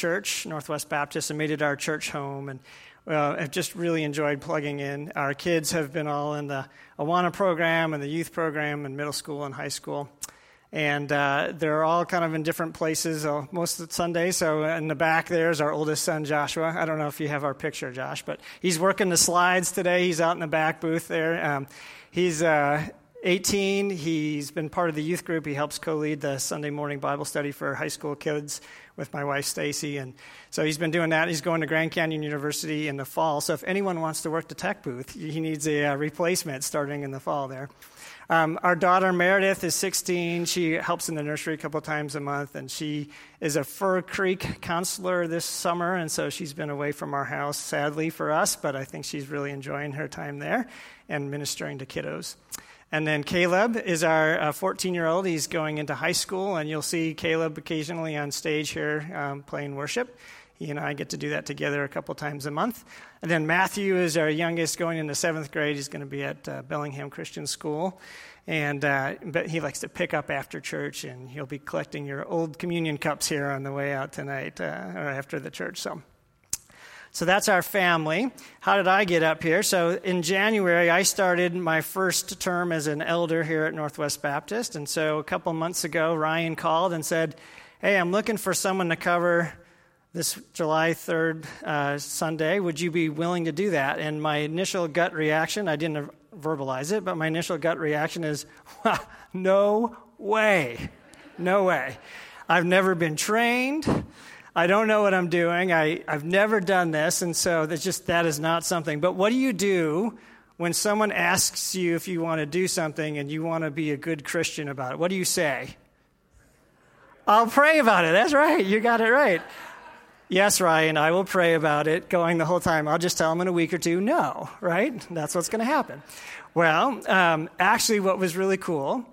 church, Northwest Baptist, and made it our church home. And uh, I've just really enjoyed plugging in. Our kids have been all in the Awana program and the youth program in middle school and high school. And uh, they're all kind of in different places uh, most of the Sunday. So in the back there's our oldest son, Joshua. I don't know if you have our picture, Josh, but he's working the slides today. He's out in the back booth there. Um, he's uh, 18. He's been part of the youth group. He helps co lead the Sunday morning Bible study for high school kids with my wife, Stacy. And so he's been doing that. He's going to Grand Canyon University in the fall. So if anyone wants to work the tech booth, he needs a uh, replacement starting in the fall there. Um, our daughter Meredith is 16. She helps in the nursery a couple times a month, and she is a Fir Creek counselor this summer, and so she's been away from our house, sadly for us, but I think she's really enjoying her time there and ministering to kiddos. And then Caleb is our 14 uh, year old. He's going into high school, and you'll see Caleb occasionally on stage here um, playing worship. He and I get to do that together a couple times a month. And then Matthew is our youngest, going into seventh grade. He's going to be at uh, Bellingham Christian School. And uh, but he likes to pick up after church, and he'll be collecting your old communion cups here on the way out tonight uh, or after the church. So. So that's our family. How did I get up here? So in January, I started my first term as an elder here at Northwest Baptist. And so a couple months ago, Ryan called and said, Hey, I'm looking for someone to cover this July 3rd uh, Sunday. Would you be willing to do that? And my initial gut reaction, I didn't verbalize it, but my initial gut reaction is, no way. No way. I've never been trained. I don't know what I'm doing. I, I've never done this. And so that's just, that is not something. But what do you do when someone asks you if you want to do something and you want to be a good Christian about it? What do you say? I'll pray about it. That's right. You got it right. Yes, Ryan, I will pray about it going the whole time. I'll just tell them in a week or two, no, right? That's what's going to happen. Well, um, actually, what was really cool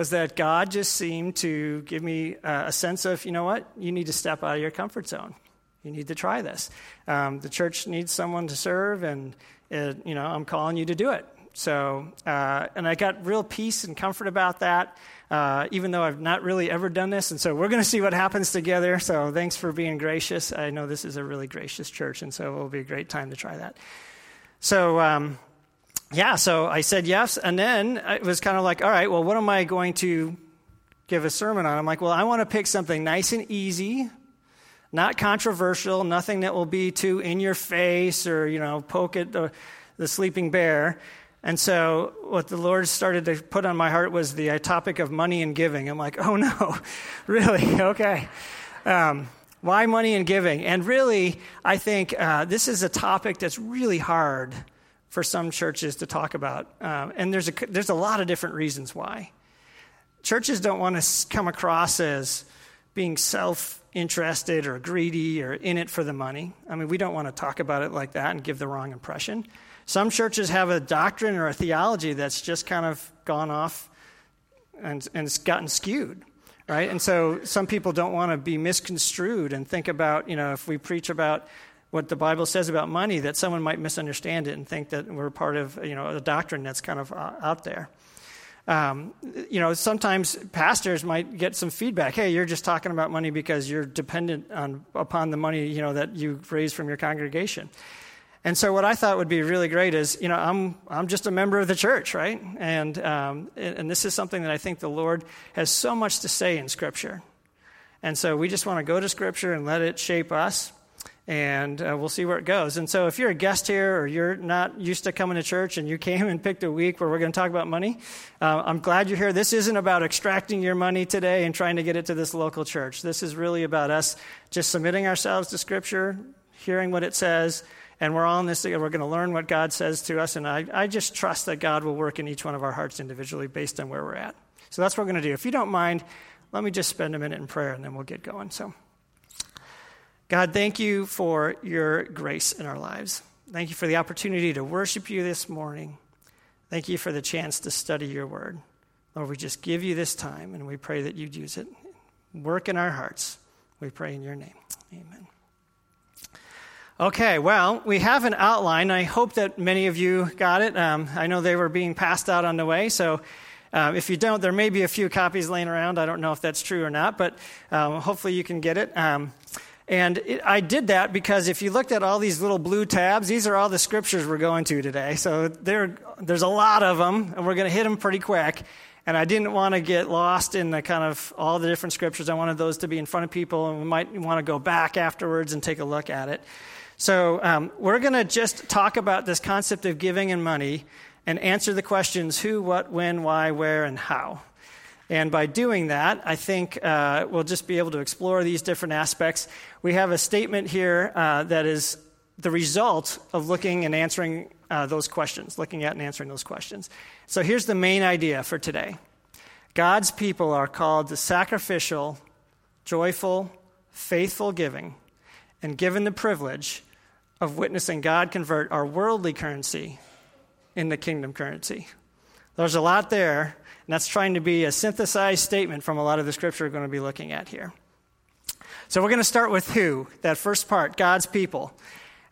was that God just seemed to give me a sense of, you know what, you need to step out of your comfort zone. You need to try this. Um, the church needs someone to serve, and it, you know, I'm calling you to do it. So, uh, and I got real peace and comfort about that uh, even though I've not really ever done this. And so we're going to see what happens together. So thanks for being gracious. I know this is a really gracious church, and so it will be a great time to try that. So, um, yeah, so I said yes. And then it was kind of like, all right, well, what am I going to give a sermon on? I'm like, well, I want to pick something nice and easy. Not controversial, nothing that will be too in your face or, you know, poke at the, the sleeping bear. And so, what the Lord started to put on my heart was the topic of money and giving. I'm like, oh no, really? Okay. Um, why money and giving? And really, I think uh, this is a topic that's really hard for some churches to talk about. Um, and there's a, there's a lot of different reasons why. Churches don't want to come across as being self interested or greedy or in it for the money. I mean, we don't want to talk about it like that and give the wrong impression. Some churches have a doctrine or a theology that's just kind of gone off and, and it's gotten skewed, right? And so some people don't want to be misconstrued and think about, you know, if we preach about what the Bible says about money, that someone might misunderstand it and think that we're part of, you know, a doctrine that's kind of uh, out there. Um, you know, sometimes pastors might get some feedback. Hey, you're just talking about money because you're dependent on upon the money you know that you raise from your congregation. And so, what I thought would be really great is, you know, I'm, I'm just a member of the church, right? And, um, and this is something that I think the Lord has so much to say in Scripture. And so, we just want to go to Scripture and let it shape us, and uh, we'll see where it goes. And so, if you're a guest here or you're not used to coming to church and you came and picked a week where we're going to talk about money, uh, I'm glad you're here. This isn't about extracting your money today and trying to get it to this local church. This is really about us just submitting ourselves to Scripture, hearing what it says and we're all in this together. We're going to learn what God says to us, and I, I just trust that God will work in each one of our hearts individually based on where we're at. So that's what we're going to do. If you don't mind, let me just spend a minute in prayer, and then we'll get going. So, God, thank you for your grace in our lives. Thank you for the opportunity to worship you this morning. Thank you for the chance to study your word. Lord, we just give you this time, and we pray that you'd use it. Work in our hearts. We pray in your name. Amen. Okay, well, we have an outline. I hope that many of you got it. Um, I know they were being passed out on the way, so uh, if you don't, there may be a few copies laying around. I don't know if that's true or not, but um, hopefully you can get it. Um, And it, I did that because if you looked at all these little blue tabs, these are all the scriptures we're going to today. So there, there's a lot of them, and we're going to hit them pretty quick. And I didn't want to get lost in the kind of all the different scriptures. I wanted those to be in front of people, and we might want to go back afterwards and take a look at it. So um, we're going to just talk about this concept of giving and money and answer the questions who, what, when, why, where, and how. And by doing that, I think uh, we'll just be able to explore these different aspects. We have a statement here uh, that is the result of looking and answering uh, those questions, looking at and answering those questions. So here's the main idea for today God's people are called to sacrificial, joyful, faithful giving, and given the privilege of witnessing God convert our worldly currency into kingdom currency. There's a lot there, and that's trying to be a synthesized statement from a lot of the scripture we're going to be looking at here. So we're going to start with who, that first part, God's people.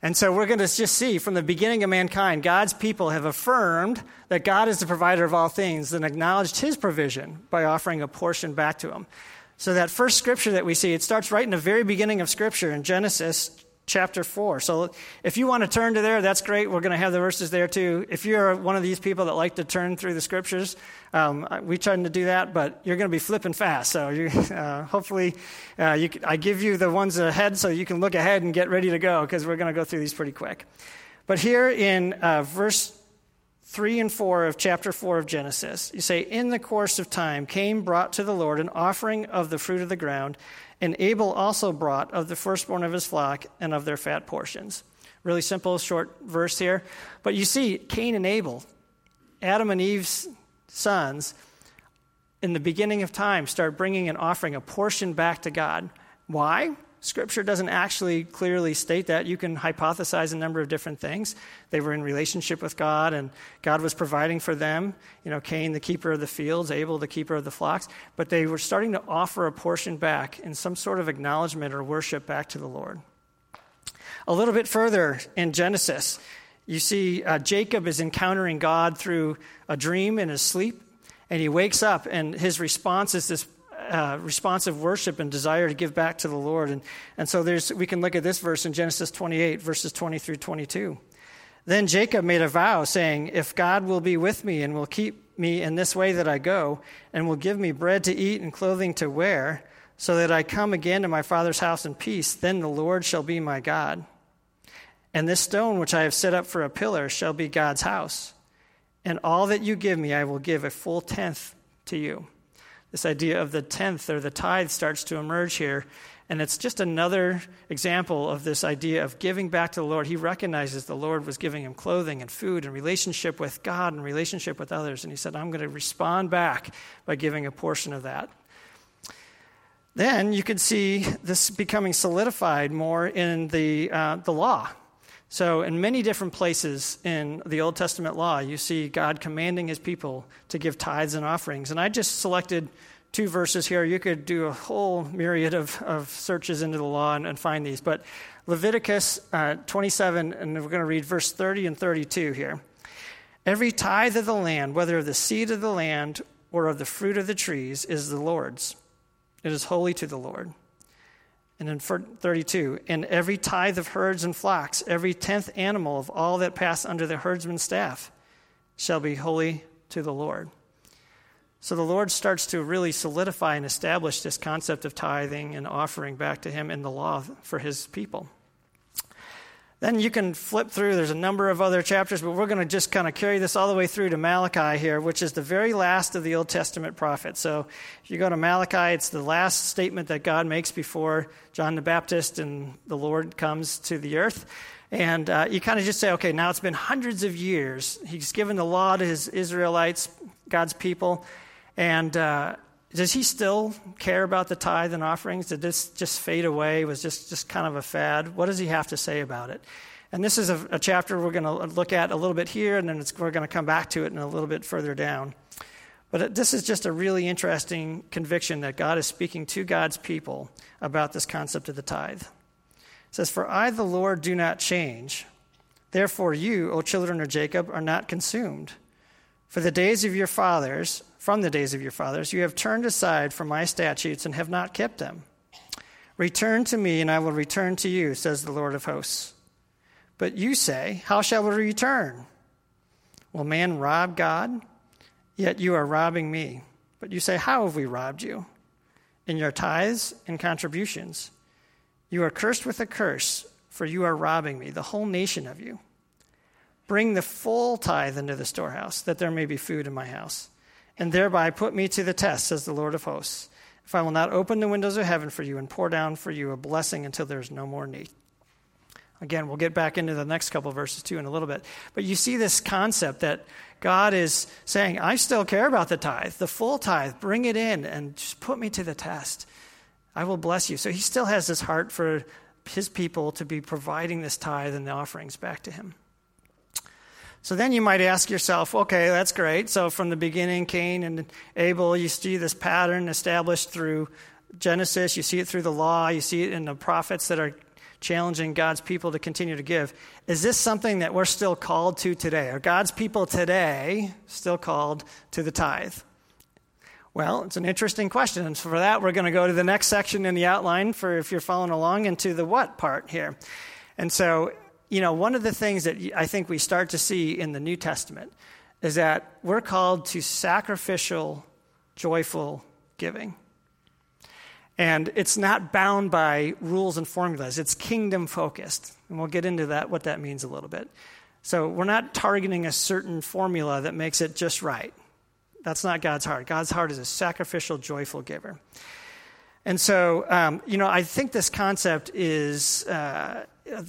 And so we're going to just see from the beginning of mankind, God's people have affirmed that God is the provider of all things and acknowledged his provision by offering a portion back to him. So that first scripture that we see, it starts right in the very beginning of scripture in Genesis chapter 4. So if you want to turn to there, that's great. We're going to have the verses there too. If you're one of these people that like to turn through the scriptures, um, we try to do that, but you're going to be flipping fast. So you, uh, hopefully, uh, you, I give you the ones ahead so you can look ahead and get ready to go because we're going to go through these pretty quick. But here in uh, verse 3 and 4 of chapter 4 of Genesis, you say, In the course of time, Cain brought to the Lord an offering of the fruit of the ground and Abel also brought of the firstborn of his flock and of their fat portions. Really simple, short verse here. But you see, Cain and Abel, Adam and Eve's sons, in the beginning of time, start bringing and offering a portion back to God. Why? Scripture doesn't actually clearly state that. You can hypothesize a number of different things. They were in relationship with God, and God was providing for them. You know, Cain, the keeper of the fields, Abel, the keeper of the flocks. But they were starting to offer a portion back in some sort of acknowledgement or worship back to the Lord. A little bit further in Genesis, you see uh, Jacob is encountering God through a dream in his sleep, and he wakes up, and his response is this uh, responsive worship and desire to give back to the Lord. And, and so there's, we can look at this verse in Genesis 28, verses 20 through 22. Then Jacob made a vow, saying, If God will be with me and will keep me in this way that I go, and will give me bread to eat and clothing to wear, so that I come again to my father's house in peace, then the Lord shall be my God. And this stone which I have set up for a pillar shall be God's house. And all that you give me, I will give a full tenth to you. This idea of the tenth or the tithe starts to emerge here. And it's just another example of this idea of giving back to the Lord. He recognizes the Lord was giving him clothing and food and relationship with God and relationship with others. And he said, I'm going to respond back by giving a portion of that. Then you can see this becoming solidified more in the, uh, the law. So, in many different places in the Old Testament law, you see God commanding his people to give tithes and offerings. And I just selected two verses here. You could do a whole myriad of, of searches into the law and, and find these. But Leviticus uh, 27, and we're going to read verse 30 and 32 here. Every tithe of the land, whether of the seed of the land or of the fruit of the trees, is the Lord's. It is holy to the Lord. And in 32, and every tithe of herds and flocks, every tenth animal of all that pass under the herdsman's staff shall be holy to the Lord. So the Lord starts to really solidify and establish this concept of tithing and offering back to Him in the law for His people. Then you can flip through, there's a number of other chapters, but we're going to just kind of carry this all the way through to Malachi here, which is the very last of the Old Testament prophets. So if you go to Malachi, it's the last statement that God makes before John the Baptist and the Lord comes to the earth. And uh, you kind of just say, okay, now it's been hundreds of years. He's given the law to his Israelites, God's people. And uh, does he still care about the tithe and offerings? Did this just fade away? Was just just kind of a fad? What does he have to say about it? And this is a, a chapter we're going to look at a little bit here, and then we're going to come back to it in a little bit further down. But uh, this is just a really interesting conviction that God is speaking to God's people about this concept of the tithe. It says, For I, the Lord, do not change. Therefore, you, O children of Jacob, are not consumed. For the days of your fathers, from the days of your fathers, you have turned aside from my statutes and have not kept them. Return to me, and I will return to you, says the Lord of hosts. But you say, How shall we return? Will man rob God? Yet you are robbing me. But you say, How have we robbed you? In your tithes and contributions. You are cursed with a curse, for you are robbing me, the whole nation of you. Bring the full tithe into the storehouse, that there may be food in my house, and thereby put me to the test, says the Lord of hosts if I will not open the windows of heaven for you and pour down for you a blessing until there's no more need. Again, we'll get back into the next couple verses too in a little bit. But you see this concept that God is saying, I still care about the tithe, the full tithe. Bring it in and just put me to the test. I will bless you. So he still has this heart for his people to be providing this tithe and the offerings back to him. So then you might ask yourself, okay, that's great. So from the beginning, Cain and Abel, you see this pattern established through Genesis, you see it through the law, you see it in the prophets that are challenging God's people to continue to give. Is this something that we're still called to today? Are God's people today still called to the tithe? Well, it's an interesting question. And for that, we're going to go to the next section in the outline for if you're following along into the what part here. And so you know, one of the things that I think we start to see in the New Testament is that we're called to sacrificial, joyful giving. And it's not bound by rules and formulas, it's kingdom focused. And we'll get into that, what that means a little bit. So we're not targeting a certain formula that makes it just right. That's not God's heart. God's heart is a sacrificial, joyful giver. And so, um, you know, I think this concept is. Uh,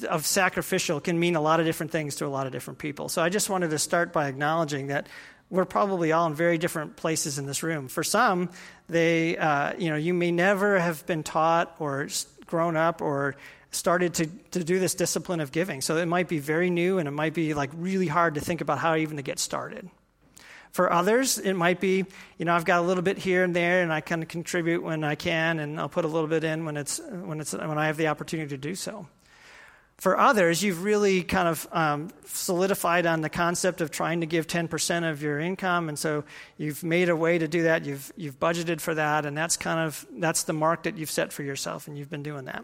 of sacrificial can mean a lot of different things to a lot of different people. So I just wanted to start by acknowledging that we're probably all in very different places in this room. For some, they, uh, you know, you may never have been taught or grown up or started to, to do this discipline of giving. So it might be very new and it might be like really hard to think about how even to get started. For others, it might be, you know, I've got a little bit here and there, and I can contribute when I can, and I'll put a little bit in when it's when it's when I have the opportunity to do so. For others, you've really kind of um, solidified on the concept of trying to give 10% of your income, and so you've made a way to do that. You've, you've budgeted for that, and that's kind of that's the mark that you've set for yourself, and you've been doing that.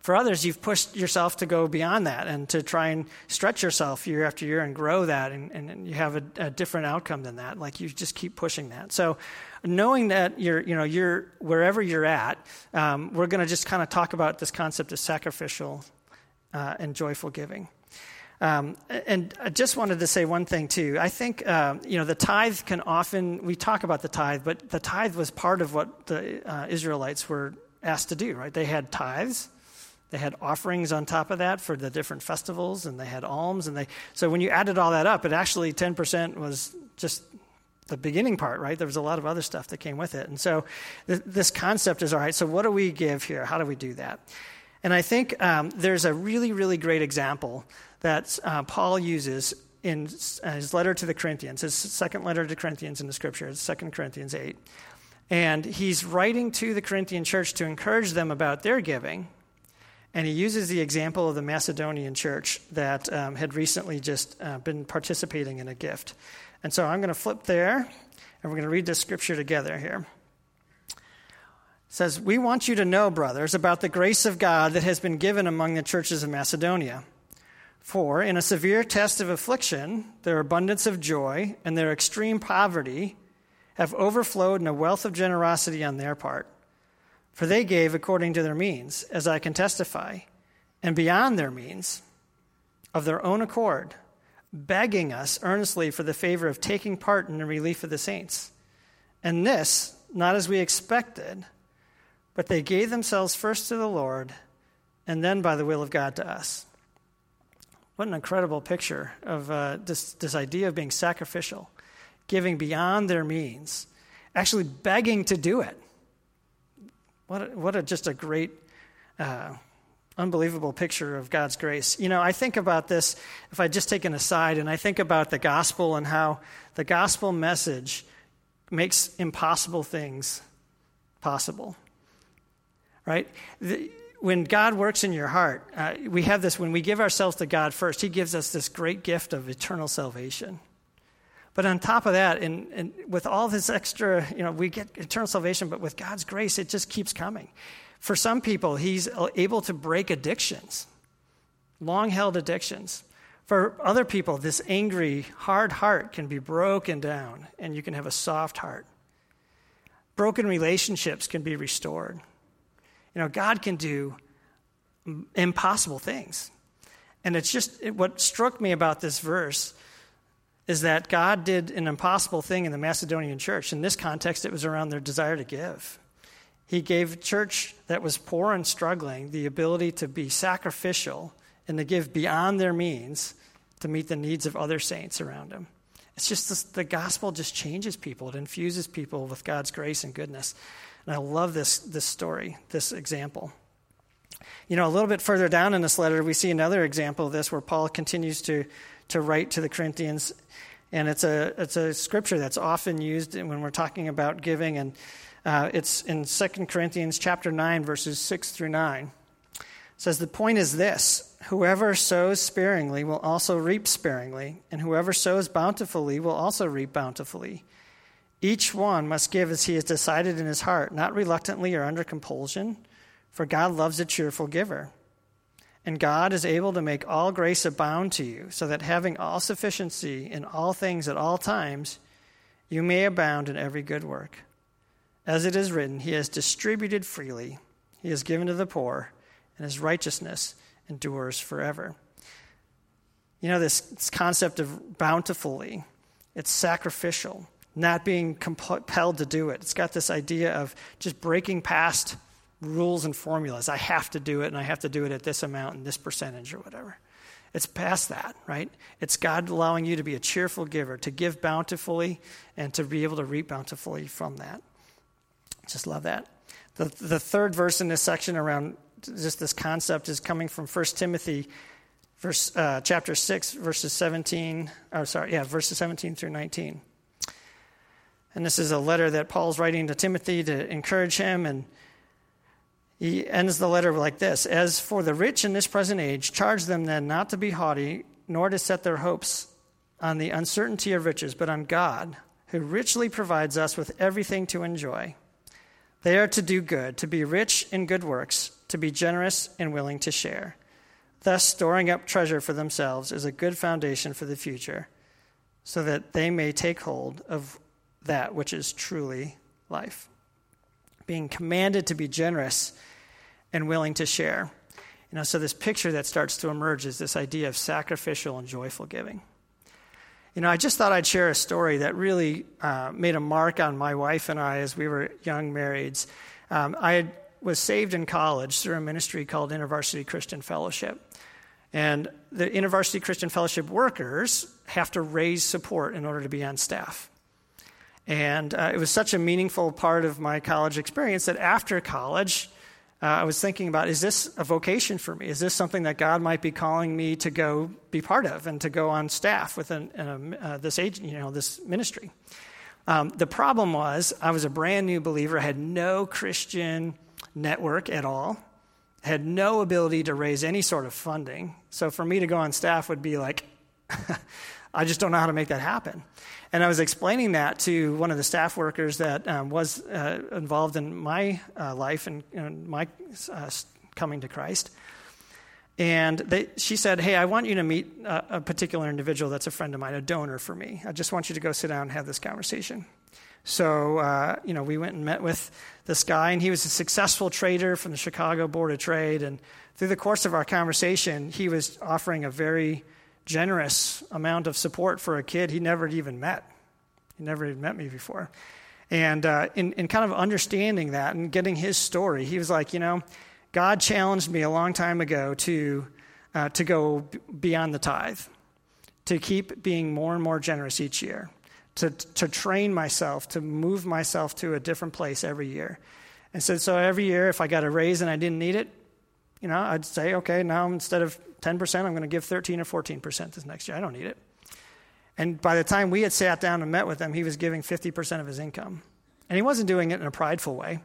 For others, you've pushed yourself to go beyond that and to try and stretch yourself year after year and grow that, and, and you have a, a different outcome than that. Like you just keep pushing that. So, knowing that you're, you know, you're wherever you're at, um, we're going to just kind of talk about this concept of sacrificial uh, and joyful giving. Um, and I just wanted to say one thing too. I think uh, you know the tithe can often we talk about the tithe, but the tithe was part of what the uh, Israelites were asked to do. Right? They had tithes, they had offerings on top of that for the different festivals, and they had alms, and they. So when you added all that up, it actually ten percent was just the beginning part, right? There was a lot of other stuff that came with it, and so th- this concept is all right. So what do we give here? How do we do that? And I think um, there's a really, really great example that uh, Paul uses in uh, his letter to the Corinthians, his second letter to Corinthians in the scriptures, 2 Corinthians 8. And he's writing to the Corinthian church to encourage them about their giving. And he uses the example of the Macedonian church that um, had recently just uh, been participating in a gift. And so I'm going to flip there, and we're going to read this scripture together here It says, We want you to know, brothers, about the grace of God that has been given among the churches of Macedonia. For in a severe test of affliction, their abundance of joy and their extreme poverty have overflowed in a wealth of generosity on their part. For they gave according to their means, as I can testify, and beyond their means, of their own accord, begging us earnestly for the favor of taking part in the relief of the saints. And this, not as we expected, but they gave themselves first to the Lord and then by the will of God to us. What an incredible picture of uh, this, this idea of being sacrificial, giving beyond their means, actually begging to do it. What a, what a, just a great, uh, unbelievable picture of God's grace. You know, I think about this, if I just take an aside, and I think about the gospel and how the gospel message makes impossible things possible right? The, when God works in your heart, uh, we have this when we give ourselves to God first, He gives us this great gift of eternal salvation. But on top of that, and, and with all this extra, you know, we get eternal salvation, but with God's grace, it just keeps coming. For some people, he's able to break addictions, long held addictions. For other people, this angry, hard heart can be broken down and you can have a soft heart. Broken relationships can be restored. You know, God can do impossible things. And it's just what struck me about this verse is that God did an impossible thing in the Macedonian church. In this context, it was around their desire to give. He gave a church that was poor and struggling the ability to be sacrificial and to give beyond their means to meet the needs of other saints around them. It's just this, the gospel just changes people. It infuses people with God's grace and goodness. And I love this, this story, this example. You know, a little bit further down in this letter, we see another example of this where Paul continues to, to write to the Corinthians. And it's a, it's a scripture that's often used when we're talking about giving. And uh, it's in 2 Corinthians chapter 9, verses 6 through 9. It says, The point is this whoever sows sparingly will also reap sparingly, and whoever sows bountifully will also reap bountifully. Each one must give as he has decided in his heart, not reluctantly or under compulsion, for God loves a cheerful giver. And God is able to make all grace abound to you, so that having all sufficiency in all things at all times, you may abound in every good work. As it is written, He has distributed freely, He has given to the poor, and His righteousness endures forever. You know, this, this concept of bountifully, it's sacrificial, not being compelled to do it. It's got this idea of just breaking past rules and formulas. I have to do it, and I have to do it at this amount and this percentage or whatever. It's past that, right? It's God allowing you to be a cheerful giver, to give bountifully, and to be able to reap bountifully from that. Just love that. The, the third verse in this section around just this concept is coming from 1 Timothy verse, uh, chapter 6, verses 17, or sorry, yeah, verses 17 through 19. And this is a letter that Paul's writing to Timothy to encourage him. And he ends the letter like this As for the rich in this present age, charge them then not to be haughty, nor to set their hopes on the uncertainty of riches, but on God, who richly provides us with everything to enjoy. They are to do good, to be rich in good works, to be generous and willing to share. Thus, storing up treasure for themselves is a good foundation for the future, so that they may take hold of that which is truly life. Being commanded to be generous and willing to share. You know, so this picture that starts to emerge is this idea of sacrificial and joyful giving. You know, I just thought I'd share a story that really uh, made a mark on my wife and I as we were young marrieds. Um, I was saved in college through a ministry called InterVarsity Christian Fellowship. And the InterVarsity Christian Fellowship workers have to raise support in order to be on staff. And uh, it was such a meaningful part of my college experience that after college, uh, I was thinking about is this a vocation for me? Is this something that God might be calling me to go be part of and to go on staff with an, um, uh, this age, you know, this ministry? Um, the problem was I was a brand new believer, I had no Christian network at all, had no ability to raise any sort of funding. So for me to go on staff would be like, I just don't know how to make that happen. And I was explaining that to one of the staff workers that um, was uh, involved in my uh, life and, and my uh, coming to Christ. And they, she said, Hey, I want you to meet a, a, particular individual that's a friend of mine, a donor for me. I just want you to go sit down and have this conversation. So, uh, you know, we went and met with this guy, and he was a successful trader from the Chicago Board of Trade. And through the course of our conversation, he was offering a very generous amount of support for a kid he never even met. He never even met me before. And uh, in, in kind of understanding that and getting his story, he was like, you know, God challenged me a long time ago to, uh, to go beyond the tithe, to keep being more and more generous each year, to, to train myself, to move myself to a different place every year. And so, so every year, if I got a raise and I didn't need it, you know, I'd say, okay, now instead of 10%, I'm going to give 13 or 14% this next year. I don't need it. And by the time we had sat down and met with him, he was giving 50% of his income. And he wasn't doing it in a prideful way.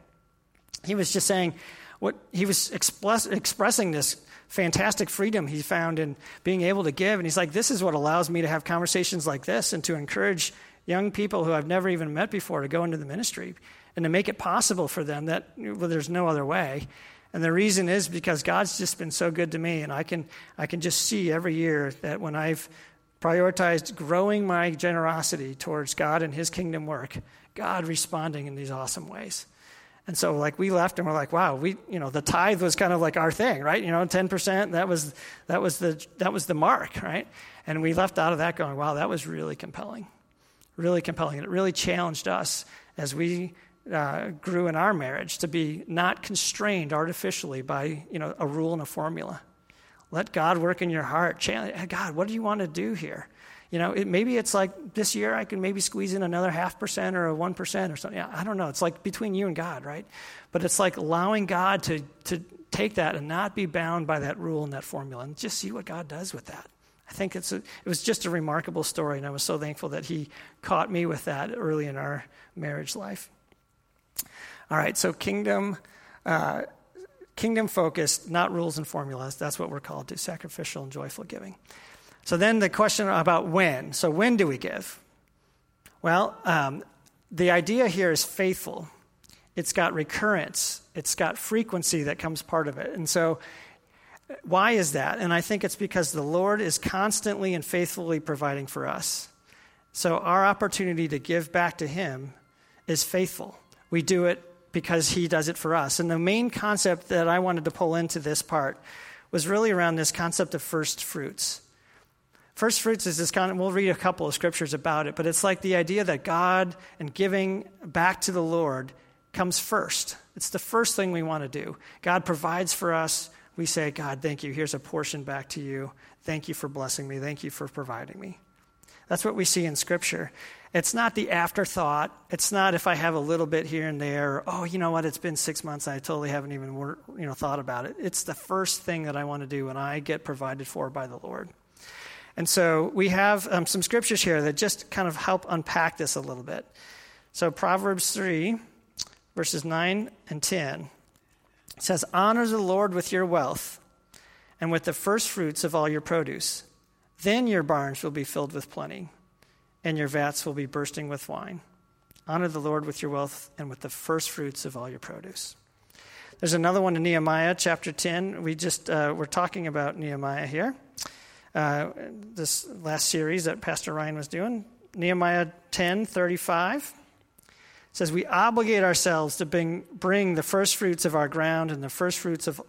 He was just saying, what he was express, expressing this fantastic freedom he found in being able to give. And he's like, this is what allows me to have conversations like this and to encourage young people who I've never even met before to go into the ministry and to make it possible for them that well, there's no other way. And the reason is because God's just been so good to me, and I can, I can just see every year that when I've prioritized growing my generosity towards God and His kingdom work, God responding in these awesome ways. And so, like, we left and we're like, wow, we, you know, the tithe was kind of like our thing, right? You know, 10%, that was, that was, the, that was the mark, right? And we left out of that going, wow, that was really compelling. Really compelling. And it really challenged us as we uh, grew in our marriage to be not constrained artificially by, you know, a rule and a formula. Let God work in your heart. God, what do you want to do here? You know, it, maybe it's like this year I can maybe squeeze in another half percent or a 1% or something. I don't know. It's like between you and God, right? But it's like allowing God to, to take that and not be bound by that rule and that formula and just see what God does with that. I think it's a, it was just a remarkable story, and I was so thankful that he caught me with that early in our marriage life. All right, so kingdom, uh, kingdom focused, not rules and formulas. That's what we're called to sacrificial and joyful giving. So then the question about when. So when do we give? Well, um, the idea here is faithful. It's got recurrence. It's got frequency that comes part of it. And so, why is that? And I think it's because the Lord is constantly and faithfully providing for us. So, our opportunity to give back to Him is faithful. We do it because He does it for us. And the main concept that I wanted to pull into this part was really around this concept of first fruits. First fruits is this kind of, we'll read a couple of scriptures about it, but it's like the idea that God and giving back to the Lord comes first. It's the first thing we want to do. God provides for us. We say, God, thank you. Here's a portion back to you. Thank you for blessing me. Thank you for providing me. That's what we see in Scripture. It's not the afterthought. It's not if I have a little bit here and there. Or, oh, you know what? It's been six months. I totally haven't even you know thought about it. It's the first thing that I want to do when I get provided for by the Lord. And so we have um, some scriptures here that just kind of help unpack this a little bit. So Proverbs 3, verses 9 and 10 says, Honor the Lord with your wealth and with the first fruits of all your produce. Then your barns will be filled with plenty, and your vats will be bursting with wine. Honor the Lord with your wealth and with the first fruits of all your produce. There's another one in Nehemiah chapter 10. We just uh, we're talking about Nehemiah here uh, this last series that Pastor Ryan was doing. Nehemiah 10 35 says, We obligate ourselves to bring, bring the first fruits of our ground and the first fruits of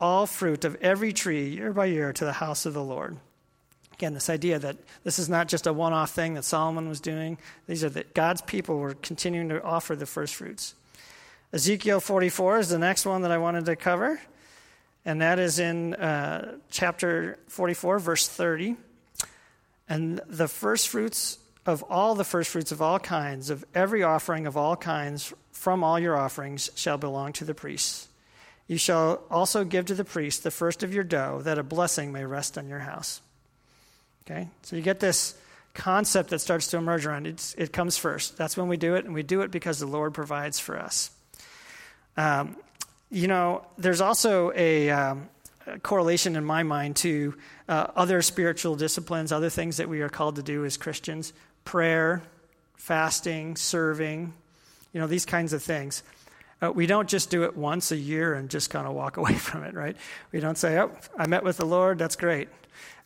all fruit of every tree year by year to the house of the Lord. Again, this idea that this is not just a one off thing that Solomon was doing, these are that God's people were continuing to offer the first fruits. Ezekiel 44 is the next one that I wanted to cover and that is in uh, chapter 44, verse 30. And the first fruits of all the first fruits of all kinds, of every offering of all kinds from all your offerings, shall belong to the priests. You shall also give to the priest the first of your dough, that a blessing may rest on your house. Okay? So you get this concept that starts to emerge around it. it comes first. That's when we do it, and we do it because the Lord provides for us. Um, you know, there's also a, um, a correlation in my mind to uh, other spiritual disciplines, other things that we are called to do as Christians prayer, fasting, serving, you know, these kinds of things. Uh, we don't just do it once a year and just kind of walk away from it, right? We don't say, oh, I met with the Lord, that's great.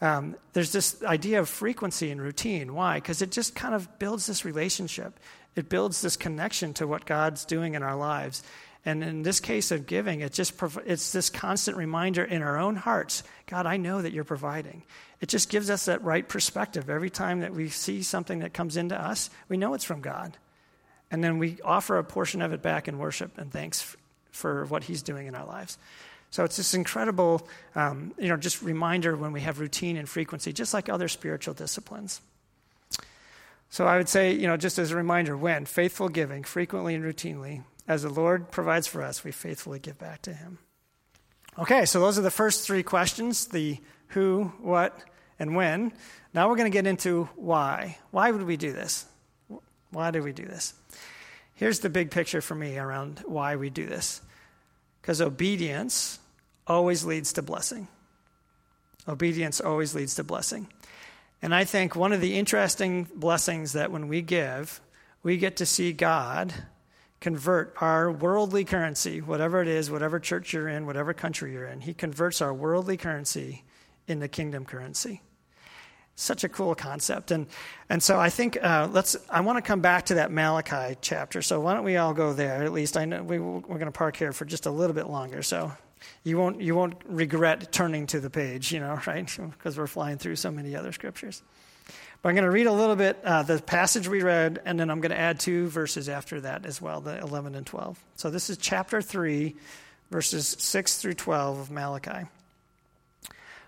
Um, there's this idea of frequency and routine. Why? Because it just kind of builds this relationship. It builds this connection to what God's doing in our lives. And in this case of giving, it just it's this constant reminder in our own hearts God, I know that you're providing. It just gives us that right perspective. Every time that we see something that comes into us, we know it's from God. And then we offer a portion of it back in worship and thanks for what He's doing in our lives. So it's this incredible, um, you know, just reminder when we have routine and frequency, just like other spiritual disciplines. So I would say, you know, just as a reminder, when faithful giving, frequently and routinely, as the Lord provides for us, we faithfully give back to Him. Okay, so those are the first three questions the who, what, and when. Now we're going to get into why. Why would we do this? Why do we do this? Here's the big picture for me around why we do this. Because obedience always leads to blessing. Obedience always leads to blessing. And I think one of the interesting blessings that when we give, we get to see God convert our worldly currency, whatever it is, whatever church you're in, whatever country you're in. He converts our worldly currency into kingdom currency. Such a cool concept. And, and so I think uh, let's, I want to come back to that Malachi chapter. So why don't we all go there? At least I know we, we're going to park here for just a little bit longer. So you won't, you won't regret turning to the page, you know, right? Because we're flying through so many other scriptures. But I'm going to read a little bit uh, the passage we read, and then I'm going to add two verses after that as well, the 11 and 12. So this is chapter 3, verses 6 through 12 of Malachi.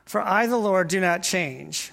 For I, the Lord, do not change.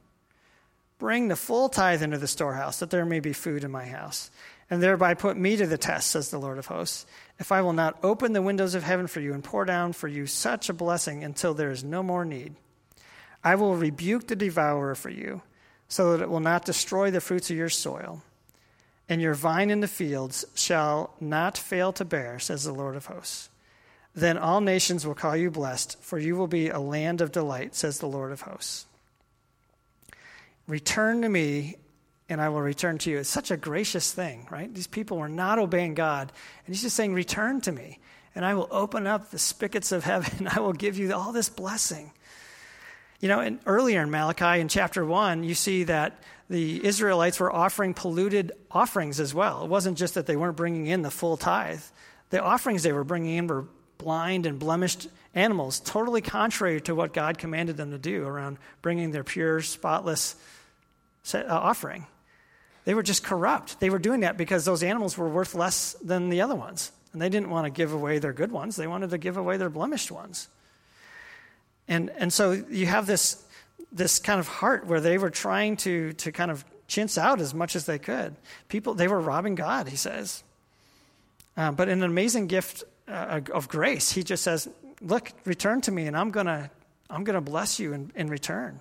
Bring the full tithe into the storehouse, that there may be food in my house, and thereby put me to the test, says the Lord of hosts, if I will not open the windows of heaven for you and pour down for you such a blessing until there is no more need. I will rebuke the devourer for you so that it will not destroy the fruits of your soil. And your vine in the fields shall not fail to bear, says the Lord of hosts. Then all nations will call you blessed, for you will be a land of delight, says the Lord of hosts. Return to me, and I will return to you. It's such a gracious thing, right? These people were not obeying God, and He's just saying, Return to me, and I will open up the spigots of heaven. I will give you all this blessing. You know, earlier in Malachi, in chapter 1, you see that the Israelites were offering polluted offerings as well. It wasn't just that they weren't bringing in the full tithe, the offerings they were bringing in were blind and blemished animals, totally contrary to what God commanded them to do around bringing their pure, spotless uh, offering. They were just corrupt. They were doing that because those animals were worth less than the other ones. And they didn't want to give away their good ones, they wanted to give away their blemished ones. And, and so you have this, this kind of heart where they were trying to, to kind of chintz out as much as they could. People, they were robbing God, he says. Uh, but in an amazing gift uh, of grace, he just says, Look, return to me, and I'm going to I'm going to bless you in, in return.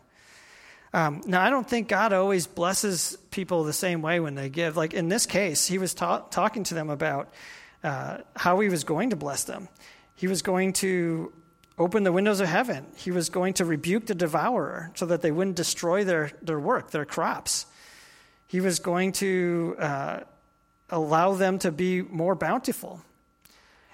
Um, now, I don't think God always blesses people the same way when they give. Like in this case, he was ta- talking to them about uh, how he was going to bless them. He was going to open the windows of heaven. He was going to rebuke the devourer so that they wouldn't destroy their, their work, their crops. He was going to uh, allow them to be more bountiful.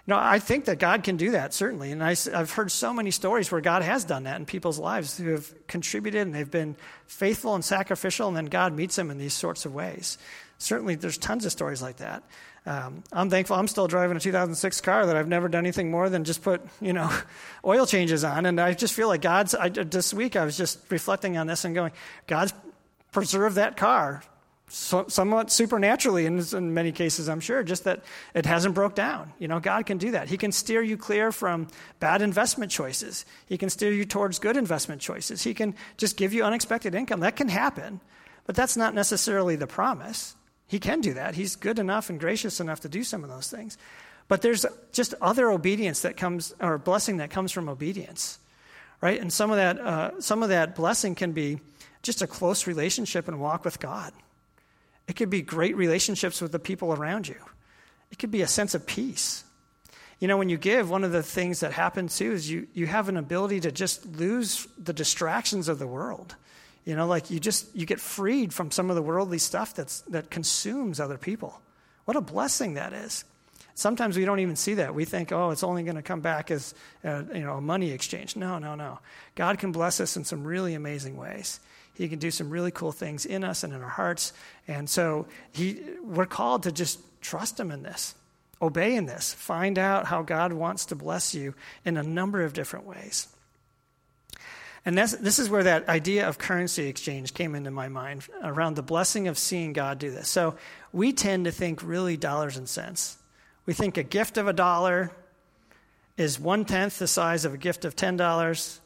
No, I think that God can do that, certainly. And I, have heard so many stories where God has done that in people's lives who have contributed and they've been faithful and sacrificial, and then God meets them in these sorts of ways. Certainly, there's tons of stories like that. Um, I'm thankful I'm still driving a 2006 car that I've never done anything more than just put, you know, oil changes on. And I just feel like God's, I, this week I was just reflecting on this and going, God's preserved that car so, somewhat supernaturally in, many cases, I'm sure, just that it hasn't broke down. You know, God can do that. He can steer you clear from bad investment choices. He can steer you towards good investment choices. He can just give you unexpected income. That can happen, but that's not necessarily the promise. He can do that. He's good enough and gracious enough to do some of those things. But there's just other obedience that comes, or blessing that comes from obedience, right? And some of that, uh, some of that blessing can be just a close relationship and walk with God. It could be great relationships with the people around you. It could be a sense of peace. You know, when you give, one of the things that happens too is you, you have an ability to just lose the distractions of the world. You know, like you just you get freed from some of the worldly stuff that's that consumes other people. What a blessing that is. Sometimes we don't even see that. We think, oh, it's only going to come back as a, you know a money exchange. No, no, no. God can bless us in some really amazing ways. He can do some really cool things in us and in our hearts. And so he, we're called to just trust Him in this, obey in this, find out how God wants to bless you in a number of different ways. And this is where that idea of currency exchange came into my mind around the blessing of seeing God do this. So we tend to think really dollars and cents. We think a gift of a dollar is one tenth the size of a gift of $10,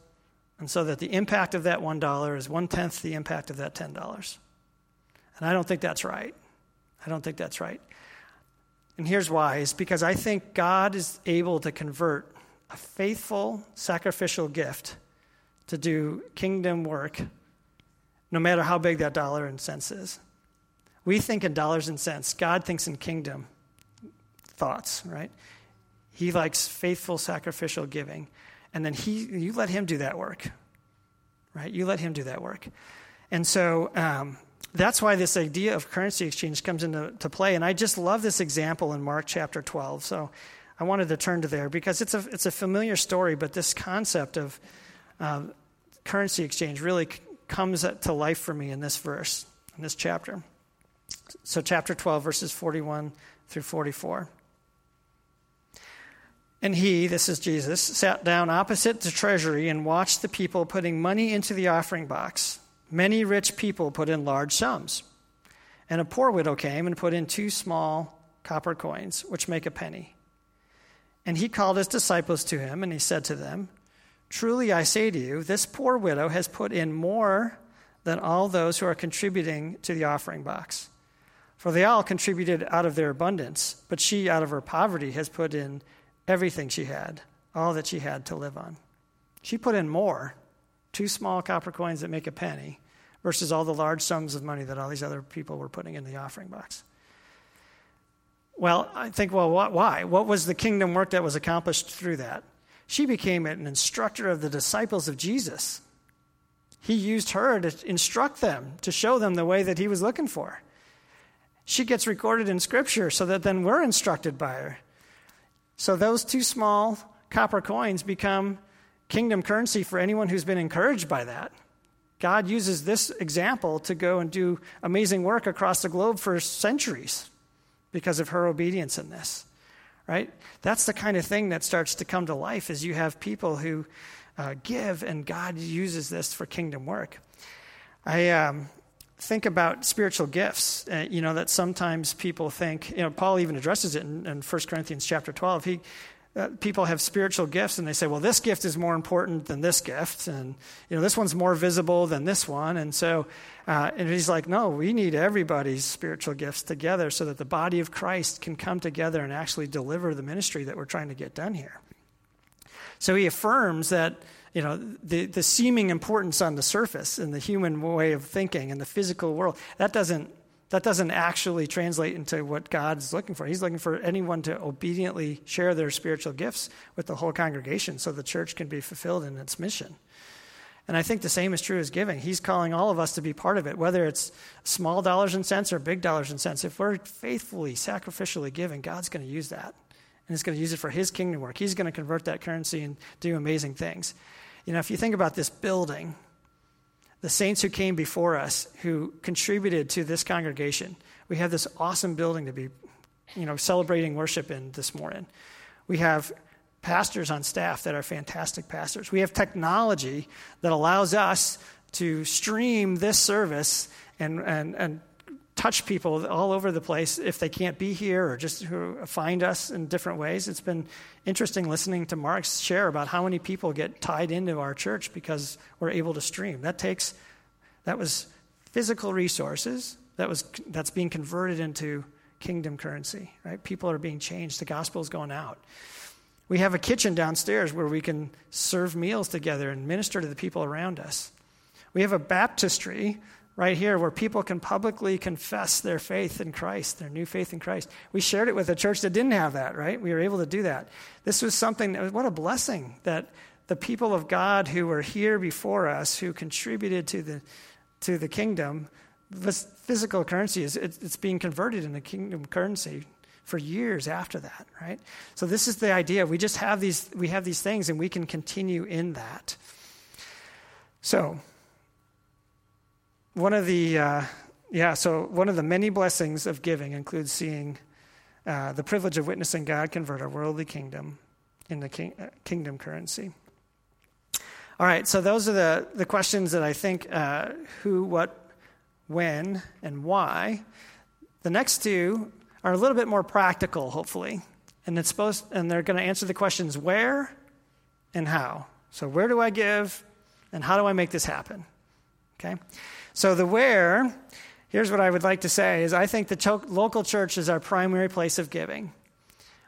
and so that the impact of that $1 is one tenth the impact of that $10. And I don't think that's right. I don't think that's right. And here's why is because I think God is able to convert a faithful sacrificial gift to do kingdom work, no matter how big that dollar and cents is. We think in dollars and cents, God thinks in kingdom thoughts, right? He likes faithful sacrificial giving. And then he, you let him do that work, right? You let him do that work. And so um, that's why this idea of currency exchange comes into to play. And I just love this example in Mark chapter 12. So I wanted to turn to there because it's a, it's a familiar story, but this concept of uh, currency exchange really c- comes to life for me in this verse, in this chapter. So, chapter 12, verses 41 through 44. And he, this is Jesus, sat down opposite the treasury and watched the people putting money into the offering box. Many rich people put in large sums. And a poor widow came and put in two small copper coins, which make a penny. And he called his disciples to him, and he said to them, Truly I say to you, this poor widow has put in more than all those who are contributing to the offering box. For they all contributed out of their abundance, but she, out of her poverty, has put in everything she had, all that she had to live on. She put in more, two small copper coins that make a penny, versus all the large sums of money that all these other people were putting in the offering box. Well, I think, well, why? What was the kingdom work that was accomplished through that? She became an instructor of the disciples of Jesus. He used her to instruct them, to show them the way that he was looking for. She gets recorded in Scripture so that then we're instructed by her. So those two small copper coins become kingdom currency for anyone who's been encouraged by that. God uses this example to go and do amazing work across the globe for centuries because of her obedience in this right that's the kind of thing that starts to come to life as you have people who uh, give and god uses this for kingdom work i um, think about spiritual gifts uh, you know that sometimes people think you know paul even addresses it in, in 1 corinthians chapter 12 he uh, people have spiritual gifts and they say, well, this gift is more important than this gift, and you know this one's more visible than this one, and so, uh, and he's like, no, we need everybody's spiritual gifts together so that the body of Christ can come together and actually deliver the ministry that we're trying to get done here. So he affirms that you know the, the seeming importance on the surface in the human way of thinking and the physical world that doesn't that doesn't actually translate into what God's looking for. He's looking for anyone to obediently share their spiritual gifts with the whole congregation so the church can be fulfilled in its mission. And I think the same is true as giving. He's calling all of us to be part of it, whether it's small dollars and cents or big dollars and cents. If we're faithfully, sacrificially giving, God's going to use that. And He's going to use it for His kingdom work. He's going to convert that currency and do amazing things. You know, if you think about this building, the saints who came before us who contributed to this congregation. We have this awesome building to be, you know, celebrating worship in this morning. We have pastors on staff that are fantastic pastors. We have technology that allows us to stream this service and, and, and touch people all over the place if they can't be here or just find us in different ways. It's been interesting listening to Mark share about how many people get tied into our church because we're able to stream. That takes that was physical resources that was that's being converted into kingdom currency, right? People are being changed. The gospel is going out. We have a kitchen downstairs where we can serve meals together and minister to the people around us. We have a baptistry right here where people can publicly confess their faith in Christ, their new faith in Christ. We shared it with a church that didn't have that, right? We were able to do that. This was something, what a blessing that the people of God who were here before us, who contributed to the, to the kingdom, this physical currency is it's being converted into kingdom currency for years after that right so this is the idea we just have these we have these things and we can continue in that so one of the uh, yeah so one of the many blessings of giving includes seeing uh, the privilege of witnessing god convert our worldly kingdom into king, uh, kingdom currency. All right so those are the, the questions that i think uh, who what when and why. The next two are a little bit more practical hopefully. And it's supposed and they're going to answer the questions where and how. So where do i give and how do i make this happen? Okay so the where here's what I would like to say is I think the cho- local church is our primary place of giving.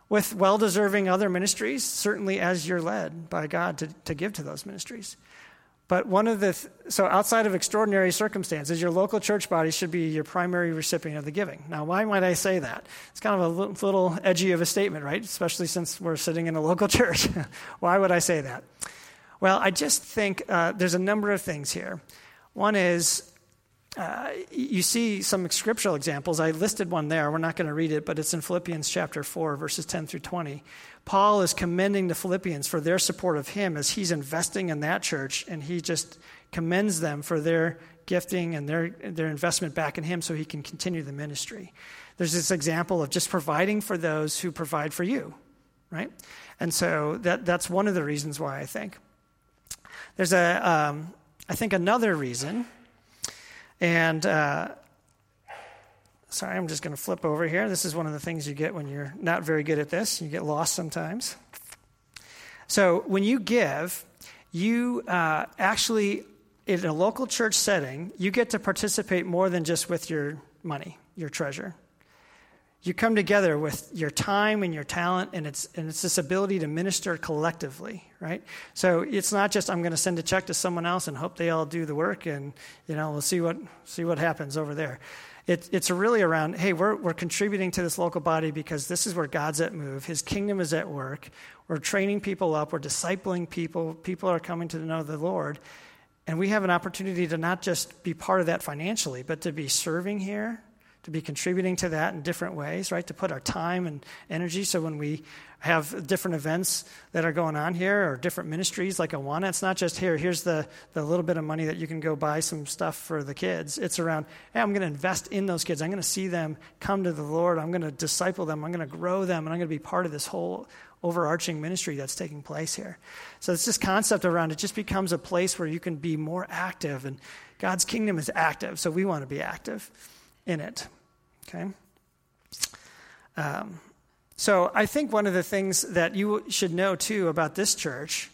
With well deserving other ministries, certainly as you're led by God to, to give to those ministries. But one of the, th- so outside of extraordinary circumstances, your local church body should be your primary recipient of the giving. Now, why might I say that? It's kind of a little edgy of a statement, right? Especially since we're sitting in a local church. why would I say that? Well, I just think uh, there's a number of things here. One is uh, you see some scriptural examples. I listed one there. We're not going to read it, but it's in Philippians chapter 4, verses 10 through 20. Paul is commending the Philippians for their support of him as he's investing in that church, and he just commends them for their gifting and their, their investment back in him so he can continue the ministry. There's this example of just providing for those who provide for you, right? And so that, that's one of the reasons why I think. There's a, um, I think another reason and uh, sorry, I'm just going to flip over here. This is one of the things you get when you're not very good at this. You get lost sometimes. So when you give, you uh, actually, in a local church setting, you get to participate more than just with your money, your treasure. You come together with your time and your talent, and it's, and it's this ability to minister collectively, right? So it's not just I'm going to send a check to someone else and hope they all do the work, and you know we'll see what see what happens over there. It, it's really around hey we're we're contributing to this local body because this is where God's at move. His kingdom is at work. We're training people up. We're discipling people. People are coming to know the Lord, and we have an opportunity to not just be part of that financially, but to be serving here to be contributing to that in different ways, right? To put our time and energy. So when we have different events that are going on here or different ministries like Awana, it's not just here, here's the, the little bit of money that you can go buy some stuff for the kids. It's around, hey, I'm going to invest in those kids. I'm going to see them come to the Lord. I'm going to disciple them. I'm going to grow them. And I'm going to be part of this whole overarching ministry that's taking place here. So it's this concept around it just becomes a place where you can be more active. And God's kingdom is active. So we want to be active in it. Okay? Um, so I think one of the things that you should know too about this church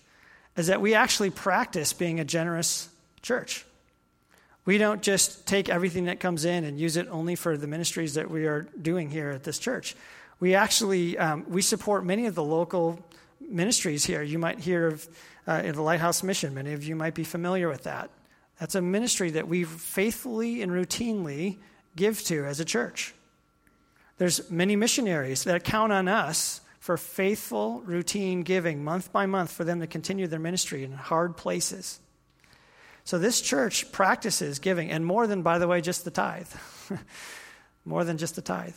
is that we actually practice being a generous church. We don't just take everything that comes in and use it only for the ministries that we are doing here at this church. We actually um, we support many of the local ministries here. You might hear of uh, in the Lighthouse Mission. Many of you might be familiar with that. That's a ministry that we faithfully and routinely give to as a church. There's many missionaries that count on us for faithful, routine giving month by month for them to continue their ministry in hard places. So this church practices giving, and more than, by the way, just the tithe. more than just the tithe.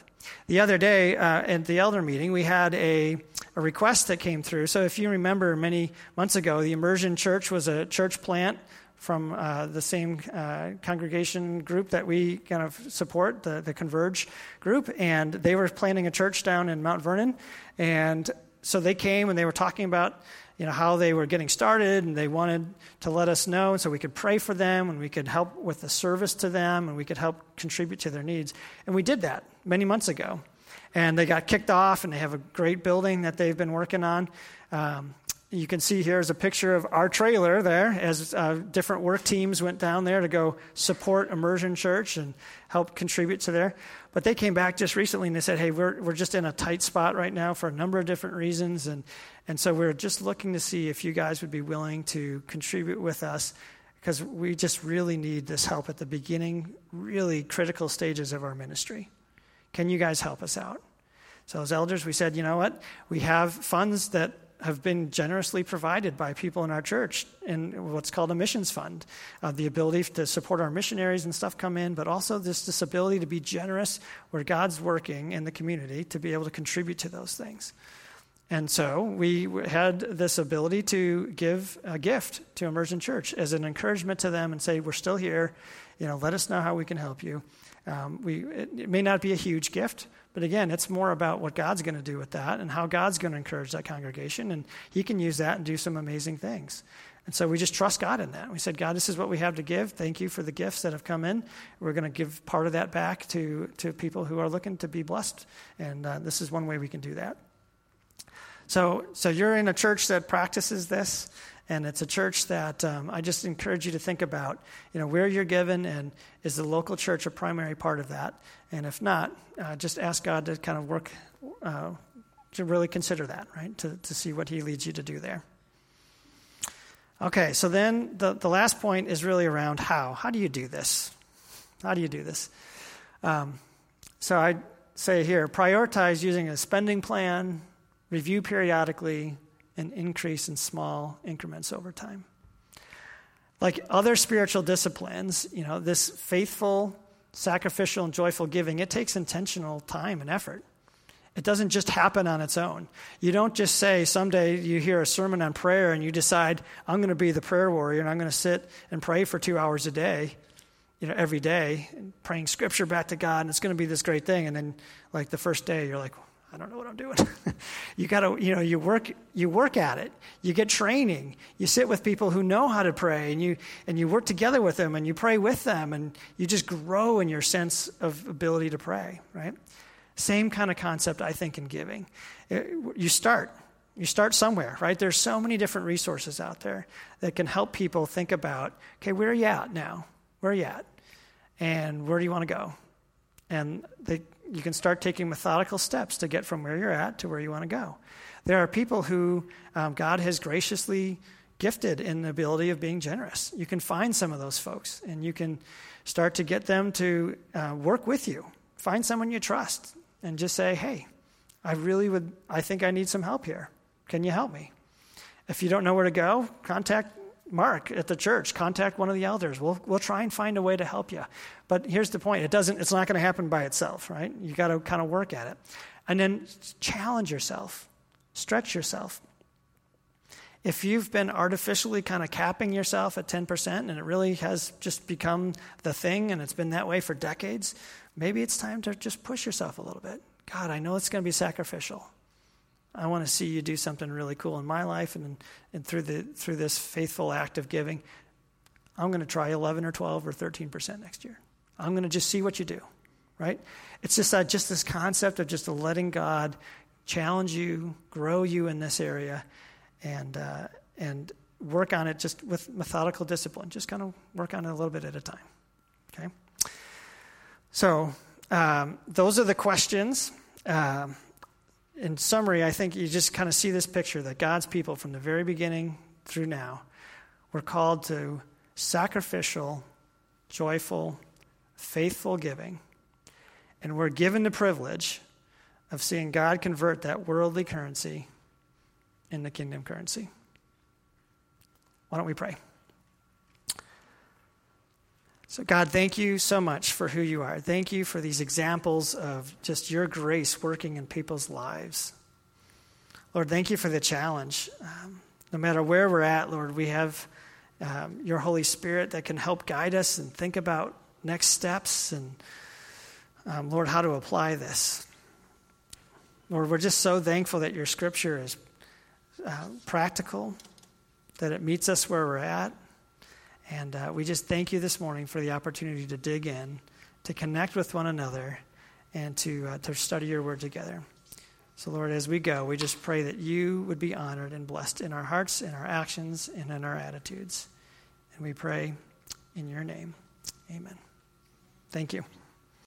The other day uh, at the elder meeting, we had a, a request that came through. So if you remember many months ago, the Immersion Church was a church plant from uh, the same uh, congregation group that we kind of support, the, the Converge group, and they were planning a church down in Mount Vernon. And so they came and they were talking about you know how they were getting started. And they wanted to let us know so we could pray for them and we could help with the service to them and we could help contribute to their needs. And we did that many months ago. And they got kicked off and they have a great building that they've been working on. Um, you can see here is a picture of our trailer there as uh, different work teams went down there to go support Immersion Church and help contribute to there. But they came back just recently and they said, hey, we're, we're just in a tight spot right now for a number of different reasons. And, and so we're just looking to see if you guys would be willing to contribute with us because we just really need this help at the beginning, really critical stages of our ministry. Can you guys help us out? So, as elders, we said, you know what? We have funds that have been generously provided by people in our church in what's called a missions fund. Uh, the ability to support our missionaries and stuff come in, but also this, this ability to be generous where God's working in the community to be able to contribute to those things. And so we had this ability to give a gift to Immersion Church as an encouragement to them and say, We're still here. You know, let us know how we can help you. Um, we, it, it may not be a huge gift, but again, it's more about what God's going to do with that and how God's going to encourage that congregation. And He can use that and do some amazing things. And so we just trust God in that. We said, God, this is what we have to give. Thank you for the gifts that have come in. We're going to give part of that back to, to people who are looking to be blessed. And uh, this is one way we can do that. So, so you're in a church that practices this, And it's a church that um, I just encourage you to think about, you know, where you're given and is the local church a primary part of that? And if not, uh, just ask God to kind of work, uh, to really consider that, right? To, to see what He leads you to do there. Okay, so then the, the last point is really around how. How do you do this? How do you do this? Um, so I say here prioritize using a spending plan, review periodically, and increase in small increments over time. Like other spiritual disciplines, you know, this faithful, sacrificial, and joyful giving, it takes intentional time and effort. It doesn't just happen on its own. You don't just say, someday you hear a sermon on prayer and you decide, I'm going to be the prayer warrior and I'm going to sit and pray for two hours a day you know, every day, praying scripture back to God, and it's going to be this great thing. And then, like the first day, you're like, I don't know what I'm doing. you got to, you know, you work, you work at it. You get training. You sit with people who know how to pray, and you and you work together with them, and you pray with them, and you just grow in your sense of ability to pray. Right? Same kind of concept, I think, in giving. It, you start. You start somewhere, right? There's so many different resources out there that can help people think about, okay, where are you at now? Where are you at? and where do you want to go? And they, you can start taking methodical steps to get from where you're at to where you want to go. There are people who um, God has graciously gifted in the ability of being generous. You can find some of those folks and you can start to get them to uh, work with you. Find someone you trust and just say, hey, I really would, I think I need some help here. Can you help me? If you don't know where to go, contact Mark at the church, contact one of the elders. We'll, we'll try and find a way to help you. But here's the point it doesn't, it's not going to happen by itself, right? You got to kind of work at it. And then challenge yourself, stretch yourself. If you've been artificially kind of capping yourself at 10% and it really has just become the thing and it's been that way for decades, maybe it's time to just push yourself a little bit. God, I know it's going to be sacrificial. I want to see you do something really cool in my life and, and through, the, through this faithful act of giving. I'm going to try 11 or 12 or 13% next year. I'm going to just see what you do, right? It's just, uh, just this concept of just letting God challenge you, grow you in this area, and, uh, and work on it just with methodical discipline. Just kind of work on it a little bit at a time, okay? So, um, those are the questions. Um, in summary, I think you just kind of see this picture that God's people, from the very beginning through now, were called to sacrificial, joyful, faithful giving. And we're given the privilege of seeing God convert that worldly currency into kingdom currency. Why don't we pray? So, God, thank you so much for who you are. Thank you for these examples of just your grace working in people's lives. Lord, thank you for the challenge. Um, no matter where we're at, Lord, we have um, your Holy Spirit that can help guide us and think about next steps and, um, Lord, how to apply this. Lord, we're just so thankful that your scripture is uh, practical, that it meets us where we're at. And uh, we just thank you this morning for the opportunity to dig in, to connect with one another, and to, uh, to study your word together. So, Lord, as we go, we just pray that you would be honored and blessed in our hearts, in our actions, and in our attitudes. And we pray in your name. Amen. Thank you.